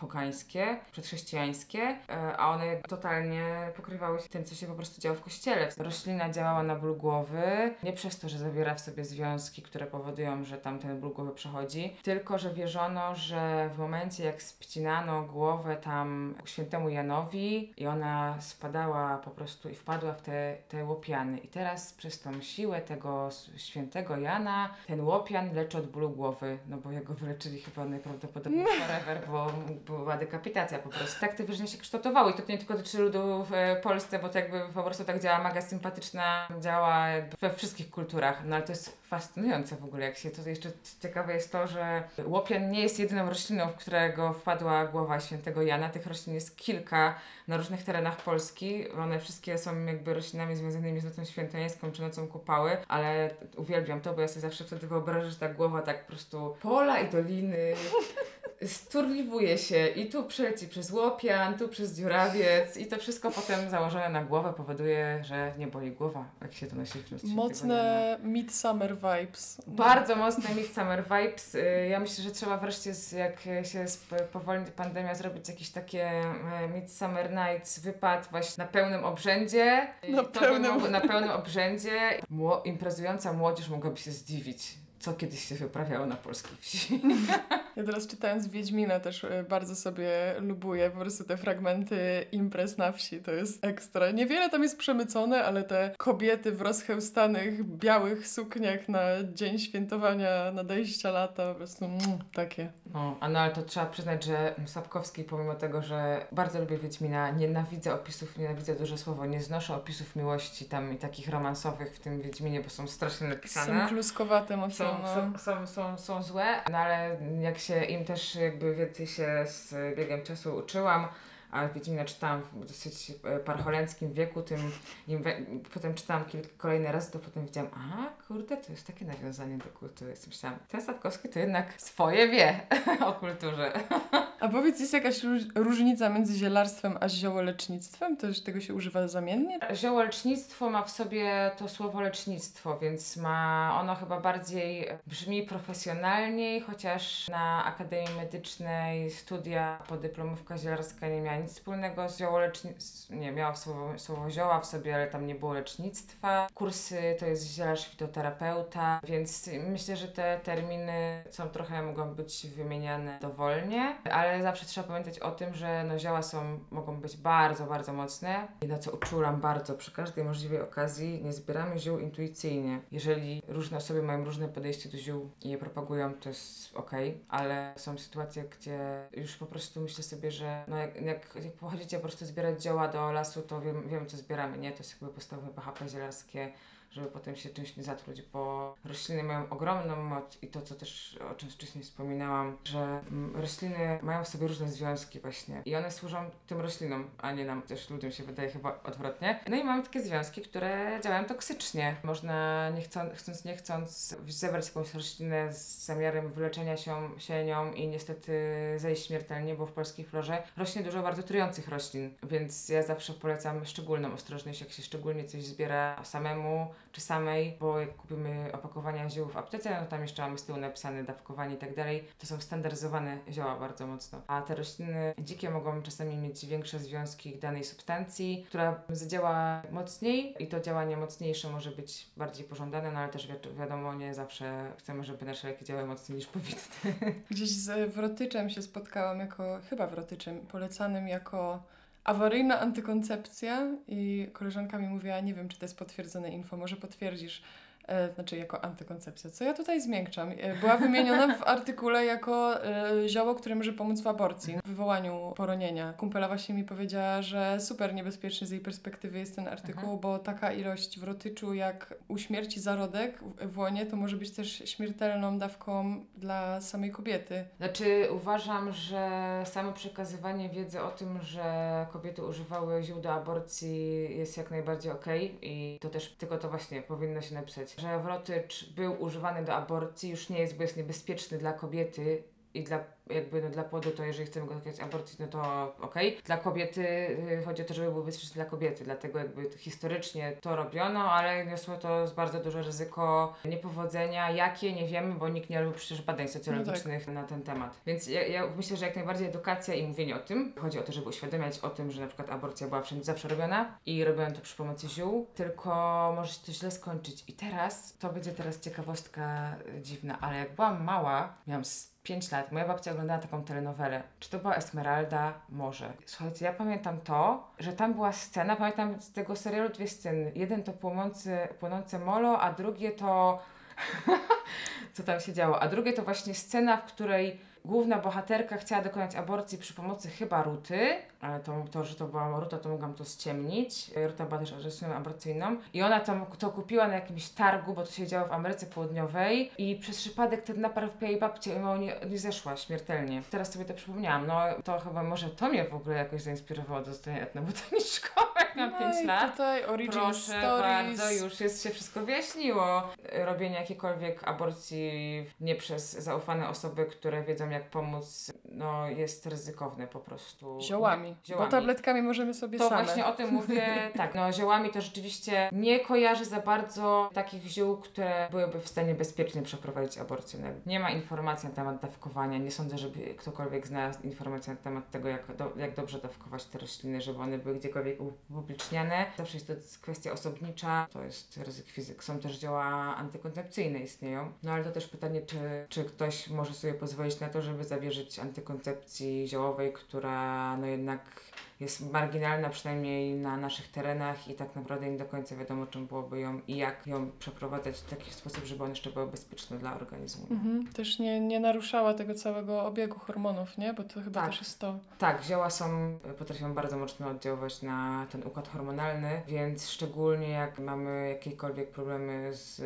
pogańskie, przedchrześcijańskie, e, a one totalnie pokrywały się tym, co się po prostu działo w kościele. Roślina działała na ból głowy, nie przez to, że zawiera w sobie związki, które powodują, że tam ten ból głowy przechodzi, tylko, że wierzono, że w momencie jak spcinano głowę tam świętemu Janowi i ona spadała po prostu i wpadła w te, te łopiany. I teraz przez tą siłę tego świętego Jana ten łopian leczy od bólu głowy, no bo jego wyleczyli chyba najprawdopodobniej forever, bo była dekapitacja po prostu. Tak te się kształtowały i to nie tylko dotyczy ludu w e, Polsce, bo to jakby po prostu tak działa magia sympatyczna, działa we wszystkich kulturach, no ale to jest fascynujące w ogóle, jak się to jeszcze ciekawe jest to, że łopian nie jest jedyną rośliną, w którego wpadła głowa świętego Jana. Tych roślin jest kilka na różnych terenach Polski. One wszystkie są jakby roślinami związanymi z nocą świętojańską czy nocą kupały, ale uwielbiam to, bo ja sobie zawsze wtedy wyobrażam, że ta głowa tak po prostu pola i doliny (laughs) sturliwuje się i tu przeleci przez łopian, tu przez dziurawiec i to wszystko potem założone na głowę powoduje, że nie boli głowa, jak się to nosi w. Mocne midsummer vibes. Bardzo mocne Midsummer Vibes. Y, Ja myślę, że trzeba wreszcie, jak się powoli pandemia, zrobić jakieś takie e, Midsummer Nights, wypad właśnie na pełnym obrzędzie. Na pełnym. mogło- na pełnym obrzędzie. Mło, imprezująca młodzież mogłaby się zdziwić, co kiedyś się wyprawiało na polskiej wsi. Ja teraz czytając Wiedźmina też e, bardzo sobie lubuję po prostu te fragmenty imprez na wsi, to jest ekstra. Niewiele tam jest przemycone, ale te kobiety w rozchełstanych, białych sukniach na dzień świętowania nadejścia lata, po prostu mm, takie. No, a no ale to trzeba przyznać, że Sapkowski, pomimo tego, że bardzo lubię Wiedźmina, nienawidzę opisów, nienawidzę duże słowo, nie znoszę opisów miłości tam i takich romansowych w tym Wiedźminie, bo są strasznie napisane. Są kluskowate mocno. są, no. są, są, są, są złe, no ale jak się im też jakby więcej się z biegiem czasu uczyłam, a Wiedźmina czytałam w dosyć e, parcholenckim wieku, tym potem czytałam kilka kolejne razy, to potem widziałam, aha, kurde, to jest takie nawiązanie do kultury. Więc myślałam, ten Sapkowski to jednak swoje wie (laughs) o kulturze. A powiedz, jest jakaś róż- różnica między zielarstwem a ziołolecznictwem? To, że tego się używa zamiennie? Ziołolecznictwo ma w sobie to słowo lecznictwo, więc ma ono chyba bardziej brzmi profesjonalniej, chociaż na Akademii Medycznej studia podyplomówka zielarska nie miała nic wspólnego z ziołolecznictwem, nie, miała słowo, słowo zioła w sobie, ale tam nie było lecznictwa. Kursy to jest zielarz fitoterapeuta, więc myślę, że te terminy są trochę mogą być wymieniane dowolnie, ale zawsze trzeba pamiętać o tym, że no zioła są, mogą być bardzo, bardzo mocne i na co uczulam bardzo przy każdej możliwej okazji, nie zbieramy ziół intuicyjnie. Jeżeli różne osoby mają różne podejście do ziół i je propagują, to jest ok, ale są sytuacje, gdzie już po prostu myślę sobie, że no jak, jak, jak pochodzicie po prostu zbierać zioła do lasu, to wiem, wiem co zbieramy, nie? To jest jakby podstawowe BHP zielarskie, żeby potem się czymś nie zatruć, bo rośliny mają ogromną moc i to, co też o czym wcześniej wspominałam, że mm, rośliny mają w sobie różne związki właśnie i one służą tym roślinom, a nie nam, też ludziom się wydaje chyba odwrotnie. No i mamy takie związki, które działają toksycznie. Można nie chcąc, nie chcąc zebrać jakąś roślinę z zamiarem wyleczenia się, się nią i niestety zejść śmiertelnie, bo w polskiej florze rośnie dużo bardzo trujących roślin, więc ja zawsze polecam szczególną ostrożność, jak się szczególnie coś zbiera samemu, czy samej, bo jak kupimy opakowania ziół w aptece, no tam jeszcze mamy z tyłu napisane dawkowanie i tak dalej, to są standaryzowane zioła bardzo mocno. A te rośliny dzikie mogą czasami mieć większe związki danej substancji, która zadziała mocniej i to działanie mocniejsze może być bardziej pożądane, no ale też wi- wiadomo, nie zawsze chcemy, żeby nasze leki działały mocniej niż powinny. Gdzieś z wrotyczem się spotkałam jako, chyba wrotyczem, polecanym jako awaryjna antykoncepcja i koleżanka mi mówiła, nie wiem, czy to jest potwierdzone info, może potwierdzisz, znaczy jako antykoncepcja. Co ja tutaj zmiękczam? E, była wymieniona w artykule jako e, zioło, które może pomóc w aborcji, w wywołaniu poronienia. Kumpela właśnie mi powiedziała, że super niebezpieczny z jej perspektywy jest ten artykuł, Mhm. bo taka ilość wrotyczu jak u śmierci zarodek w- w łonie, to może być też śmiertelną dawką dla samej kobiety. Znaczy uważam, że samo przekazywanie wiedzy o tym, że kobiety używały ziół do aborcji jest jak najbardziej okej i to też tylko to właśnie powinno się napisać, że wrotycz był używany do aborcji już nie jest, bo jest niebezpieczny dla kobiety i dla jakby no, dla płodu, to jeżeli chcemy go dokonać aborcji, no to okej. Dla kobiety y, chodzi o to, żeby był bezpieczny dla kobiety, dlatego jakby to historycznie to robiono, ale niosło to z bardzo duże ryzyko niepowodzenia. Jakie? Nie wiemy, bo nikt nie robił przecież badań socjologicznych na ten temat. Więc ja, ja myślę, że jak najbardziej edukacja i mówienie o tym. Chodzi o to, żeby uświadamiać o tym, że na przykład aborcja była wszędzie zawsze robiona i robiono to przy pomocy ziół, tylko może się to źle skończyć. I teraz, to będzie teraz ciekawostka y, dziwna, ale jak byłam mała, miałam 5 lat, moja babcia oglądała taką telenowelę. Czy to była Esmeralda? Może. Słuchajcie, ja pamiętam to, że tam była scena, pamiętam z tego serialu dwie sceny. Jeden to płonący, płonące molo, a drugie to (laughs) co tam się działo. A drugie to właśnie scena, w której główna bohaterka chciała dokonać aborcji przy pomocy chyba Ruty, to, to że to była Ruta, to mogłam to ściemnić. Ruta była też rośliną aborcyjną. I ona tam to kupiła na jakimś targu, bo to się działo w Ameryce Południowej i przez przypadek ten napar wpiła jej babcię i no, nie, nie zeszła śmiertelnie. Teraz sobie to przypomniałam. No to chyba może to mnie w ogóle jakoś zainspirowało do zostania (laughs) miałam 5 No i lat. tutaj origin Proszę stories. bardzo, już jest się wszystko wyjaśniło. Robienie jakiejkolwiek aborcji nie przez zaufane osoby, które wiedzą jak pomóc, no jest ryzykowne po prostu. Ziołami. Ziołami. Bo tabletkami możemy sobie To same. właśnie o tym mówię, (laughs) tak, no ziołami to rzeczywiście nie kojarzę za bardzo takich ziół, które byłyby w stanie bezpiecznie przeprowadzić aborcję. No, Nie ma informacji na temat dawkowania, nie sądzę, żeby ktokolwiek znalazł informacje na temat tego, jak, do, jak dobrze dawkować te rośliny, żeby one były gdziekolwiek upubliczniane. Zawsze jest to kwestia osobnicza, to jest ryzyk fizyk. Są też zioła antykoncepcyjne istnieją, no ale to też pytanie, czy, czy ktoś może sobie pozwolić na to, żeby zawierzyć antykoncepcji ziołowej, która no jednak jak jest marginalna przynajmniej na naszych terenach i tak naprawdę nie do końca wiadomo czym byłoby ją i jak ją przeprowadzać w taki sposób, żeby one jeszcze były bezpieczne dla organizmu. Mhm. Też nie, nie naruszała tego całego obiegu hormonów, nie? Bo to chyba Tak. też jest to. Tak, zioła są, potrafią bardzo mocno oddziaływać na ten układ hormonalny, więc szczególnie jak mamy jakiekolwiek problemy z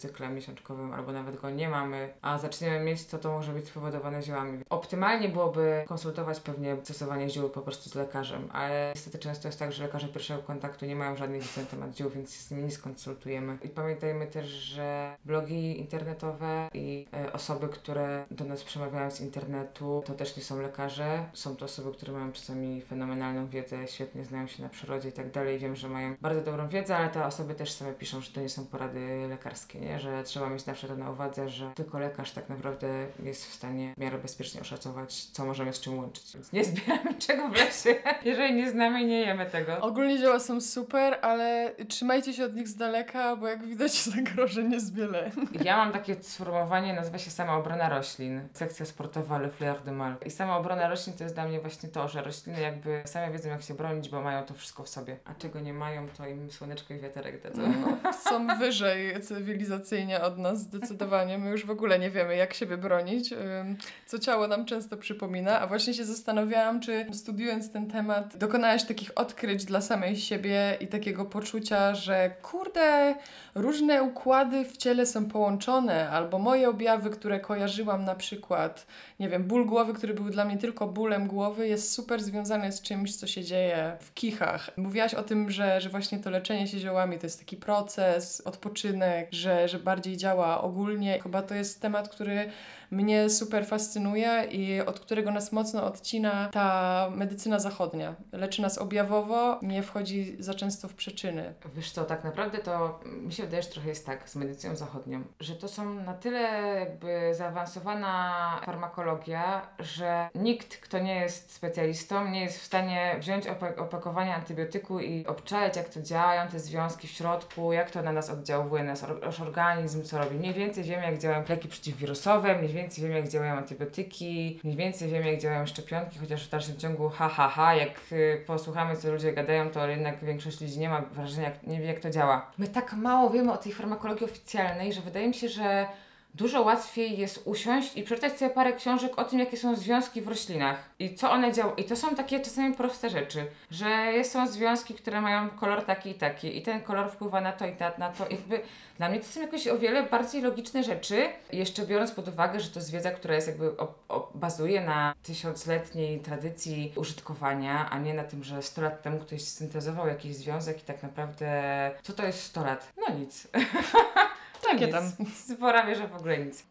cyklem miesiączkowym albo nawet go nie mamy, a zaczniemy mieć, to to może być spowodowane ziołami. Optymalnie byłoby konsultować pewnie stosowanie ziół po prostu z lekarzem, ale niestety często jest tak, że lekarze pierwszego kontaktu nie mają żadnych wiedzy na temat ziół, więc się z nimi nie skonsultujemy. I pamiętajmy też, że blogi internetowe i e, osoby, które do nas przemawiają z internetu, to też nie są lekarze. Są to osoby, które mają czasami fenomenalną wiedzę, świetnie znają się na przyrodzie i tak dalej. Wiem, że mają bardzo dobrą wiedzę, ale te osoby też same piszą, że to nie są porady lekarskie, nie? Że trzeba mieć zawsze to na uwadze, że tylko lekarz tak naprawdę jest w stanie w miarę bezpiecznie oszacować, co możemy z czym łączyć. Więc nie zbieramy (laughs) czego w lesie. Jeżeli nie znamy, nie jemy tego. Ogólnie zioła są super, ale trzymajcie się od nich z daleka, bo jak widać (laughs) zagrożeń jest wiele. Ja mam takie sformułowanie, nazywa się samoobrona roślin. Sekcja sportowa Le Fleur de Mal. I samoobrona roślin to jest dla mnie właśnie to, że rośliny jakby same wiedzą jak się bronić, bo mają to wszystko w sobie. A czego nie mają, to im słoneczko i wiaterek dadzą. No, są wyżej cywilizacyjnie od nas zdecydowanie. My już w ogóle nie wiemy, jak siebie bronić, co ciało nam często przypomina. A właśnie się zastanawiałam, czy studiując ten temat, dokonałaś takich odkryć dla samej siebie i takiego poczucia, że kurde, różne układy w ciele są połączone, albo moje objawy, które kojarzyłam na przykład, nie wiem, ból głowy, który był dla mnie tylko bólem głowy, jest super związany z czymś, co się dzieje w kichach. Mówiłaś o tym, że, że właśnie to leczenie się ziołami to jest taki proces, odpoczynek, że, że bardziej działa ogólnie. Chyba to jest temat, który mnie super fascynuje i od którego nas mocno odcina ta medycyna zachodnia. Leczy nas objawowo, nie wchodzi za często w przyczyny. Wiesz co, tak naprawdę to mi się wydaje, że trochę jest tak z medycyną zachodnią, że to są na tyle jakby zaawansowana farmakologia, że nikt, kto nie jest specjalistą, nie jest w stanie wziąć opa- opakowania antybiotyku i obczaić, jak to działają te związki w środku, jak to na nas oddziałuje, nasz organizm, co robi. Mniej więcej wiemy, jak działają leki przeciwwirusowe, mniej więcej wiemy, jak działają antybiotyki, mniej więcej wiemy, jak działają szczepionki, chociaż w dalszym ciągu ha, ha, ha, jak y, posłuchamy, co ludzie gadają, to jednak większość ludzi nie ma wrażenia, jak, nie wie, jak to działa. My tak mało wiemy o tej farmakologii oficjalnej, że wydaje mi się, że dużo łatwiej jest usiąść i przeczytać sobie parę książek o tym, jakie są związki w roślinach i co one działają. I to są takie czasami proste rzeczy, że są związki, które mają kolor taki i taki i ten kolor wpływa na to i na, na to. I jakby dla mnie to są jakoś o wiele bardziej logiczne rzeczy. Jeszcze biorąc pod uwagę, że to jest wiedza, która jest jakby o, o, bazuje na tysiącletniej tradycji użytkowania, a nie na tym, że 100 lat temu ktoś syntezował jakiś związek i tak naprawdę co to jest 100 lat? No nic. (laughs) Tam. Spora wie, że w ogóle nic.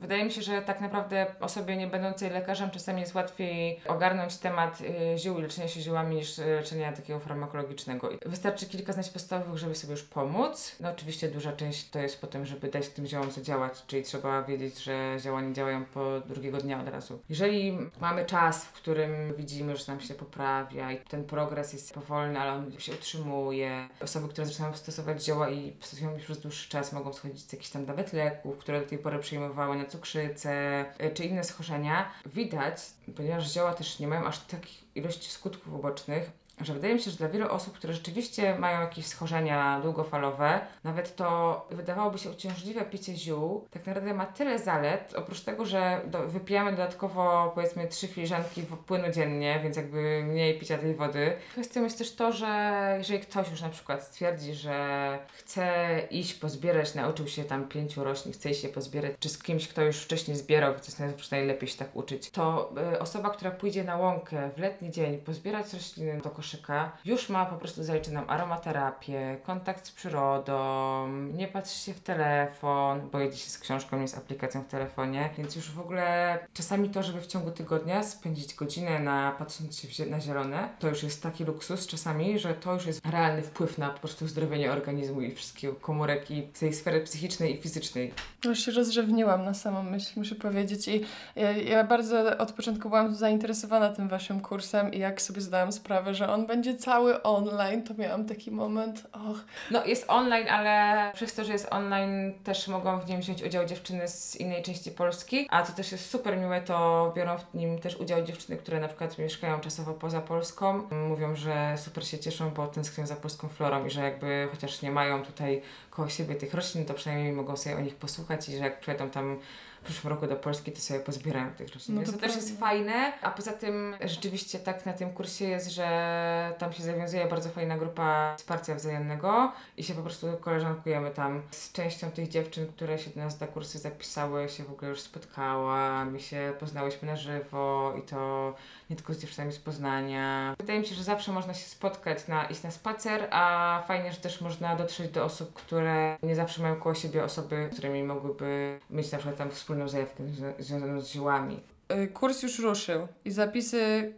Wydaje mi się, że tak naprawdę osobie nie będącej lekarzem czasami jest łatwiej ogarnąć temat y, ziół i leczenia się ziołami niż y, leczenia takiego farmakologicznego. Wystarczy kilka znać podstawowych, żeby sobie już pomóc. No oczywiście duża część to jest potem, żeby dać tym ziołom zadziałać, czyli trzeba wiedzieć, że zioła nie działają po drugiego dnia od razu. Jeżeli mamy czas, w którym widzimy, że nam się poprawia i ten progres jest powolny, ale on się utrzymuje, osoby, które zaczynają stosować zioła i stosują już przez dłuższy czas, mogą schodzić z jakichś tam nawet leków, które do tej pory przyjmowały na cukrzycę y, czy inne schorzenia. Widać, ponieważ zioła też nie mają aż takich ilości skutków ubocznych, że wydaje mi się, że dla wielu osób, które rzeczywiście mają jakieś schorzenia długofalowe, nawet to wydawałoby się uciążliwe picie ziół, tak naprawdę ma tyle zalet, oprócz tego, że do, wypijamy dodatkowo powiedzmy trzy filiżanki płynu dziennie, więc jakby mniej picia tej wody. Kwestią jest też to, że jeżeli ktoś już na przykład stwierdzi, że chce iść pozbierać, nauczył się tam pięciu roślin, chce je pozbierać, czy z kimś, kto już wcześniej zbierał, to jest najlepiej się tak uczyć, to y, osoba, która pójdzie na łąkę w letni dzień pozbierać rośliny do koszyka, już ma po prostu zaliczoną aromaterapię, kontakt z przyrodą, nie patrzy się w telefon, bo jedzie się z książką, nie z aplikacją w telefonie, więc już w ogóle czasami to, żeby w ciągu tygodnia spędzić godzinę na patrząc się na zielone, to już jest taki luksus czasami, że to już jest realny wpływ na po prostu zdrowienie organizmu i wszystkich komórek i tej sfery psychicznej i fizycznej. Już się rozrzewniłam na samą myśl, muszę powiedzieć. I ja, ja bardzo od początku byłam zainteresowana tym waszym kursem i jak sobie zdałam sprawę, że on będzie cały online, to miałam taki moment, och, No jest online, ale przez to, że jest online też mogą w nim wziąć udział dziewczyny z innej części Polski, a co też jest super miłe, to biorą w nim też udział dziewczyny, które na przykład mieszkają czasowo poza Polską. Mówią, że super się cieszą, bo tęsknią za polską florą i że jakby chociaż nie mają tutaj koło siebie tych roślin, to przynajmniej mogą sobie o nich posłuchać i że jak przyjadą tam w przyszłym roku do Polski, to sobie pozbierają tych roślin. No to to też jest fajne, a poza tym rzeczywiście tak na tym kursie jest, że tam się zawiązuje bardzo fajna grupa wsparcia wzajemnego i się po prostu koleżankujemy tam z częścią tych dziewczyn, które się do nas na kursy zapisały, się w ogóle już spotkałam i się poznałyśmy na żywo i to nie tylko z dziewczynami z Poznania. Wydaje mi się, że zawsze można się spotkać, na, iść na spacer, a fajnie, że też można dotrzeć do osób, które nie zawsze mają koło siebie osoby, z którymi mogłyby mieć na przykład tam wspólną zajawkę zwi- związaną z ziołami. y, kurs już ruszył i zapisy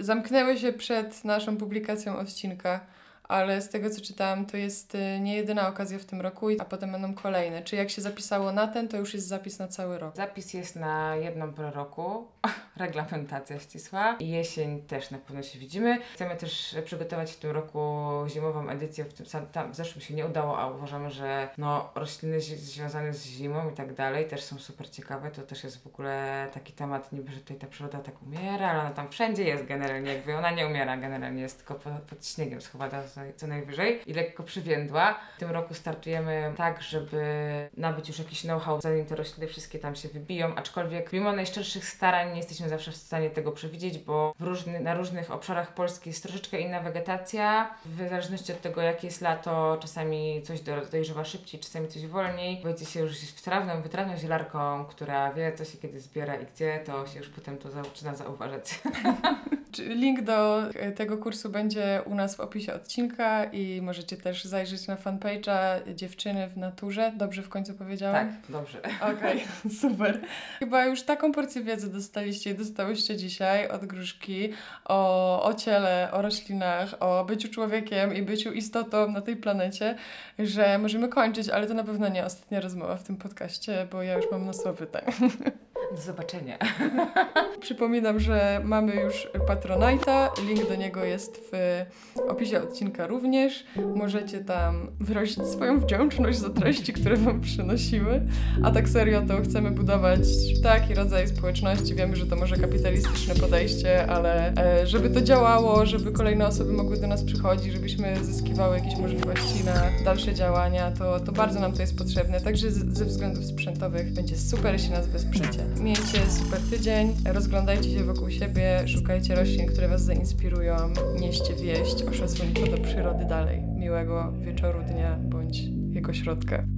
zamknęły się przed naszą publikacją odcinka, ale z tego co czytałam, to jest y, nie jedyna okazja w tym roku, a potem będą kolejne. Czy jak się zapisało na ten, to już jest zapis na cały rok? Zapis jest na jedną porę roku, (laughs) reglamentacja ścisła i jesień też na pewno się widzimy. Chcemy też przygotować w tym roku zimową edycję, w, tym, sam- tam, w zeszłym się nie udało, a uważamy, że no, rośliny związane z zimą i tak dalej też są super ciekawe. To też jest w ogóle taki temat, niby, że tutaj ta przyroda tak umiera, ale ona tam wszędzie jest generalnie, jakby ona nie umiera generalnie, jest tylko pod, pod śniegiem schowana co, najwyżej i lekko przywiędła. W tym roku startujemy tak, żeby nabyć już jakiś know-how, zanim te rośliny wszystkie tam się wybiją, aczkolwiek mimo najszczerszych starań jesteśmy zawsze w stanie tego przewidzieć, bo w różny, na różnych obszarach Polski jest troszeczkę inna wegetacja. W zależności od tego, jakie jest lato, czasami coś do, dojrzewa szybciej, czasami coś wolniej. Wejdzie się już wtrawną, wytrawną zielarką, która wie, co się kiedy zbiera i gdzie, to się już potem to zaczyna zauważać. (laughs) Link do e, tego kursu będzie u nas w opisie odcinka i możecie też zajrzeć na fanpage'a Dziewczyny w Naturze. Dobrze w końcu powiedziałam? tak, dobrze. Okej, (laughs) super. Chyba już taką porcję wiedzy dostaliście i dostałyście dzisiaj od Gruszki o, o ciele, o roślinach, o byciu człowiekiem i byciu istotą na tej planecie, że możemy kończyć, ale to na pewno nie ostatnia rozmowa w tym podcaście, bo ja już mam mnóstwo pytań. (laughs) Do zobaczenia. (laughs) Przypominam, że mamy już Patronite'a. Link do niego jest w opisie odcinka również. Możecie tam wyrazić swoją wdzięczność za treści, które Wam przynosiły. A tak serio, to chcemy budować taki rodzaj społeczności. Wiemy, że to może kapitalistyczne podejście, ale e, żeby to działało, żeby kolejne osoby mogły do nas przychodzić, żebyśmy zyskiwały jakieś możliwości na dalsze działania, to, to bardzo nam to jest potrzebne. Także ze względów sprzętowych będzie super, jeśli nas wesprzecie. Miejcie super tydzień, rozglądajcie się wokół siebie, szukajcie roślin, które Was zainspirują, nieście wieść o szacunku do przyrody dalej. Miłego wieczoru, dnia bądź jego środka.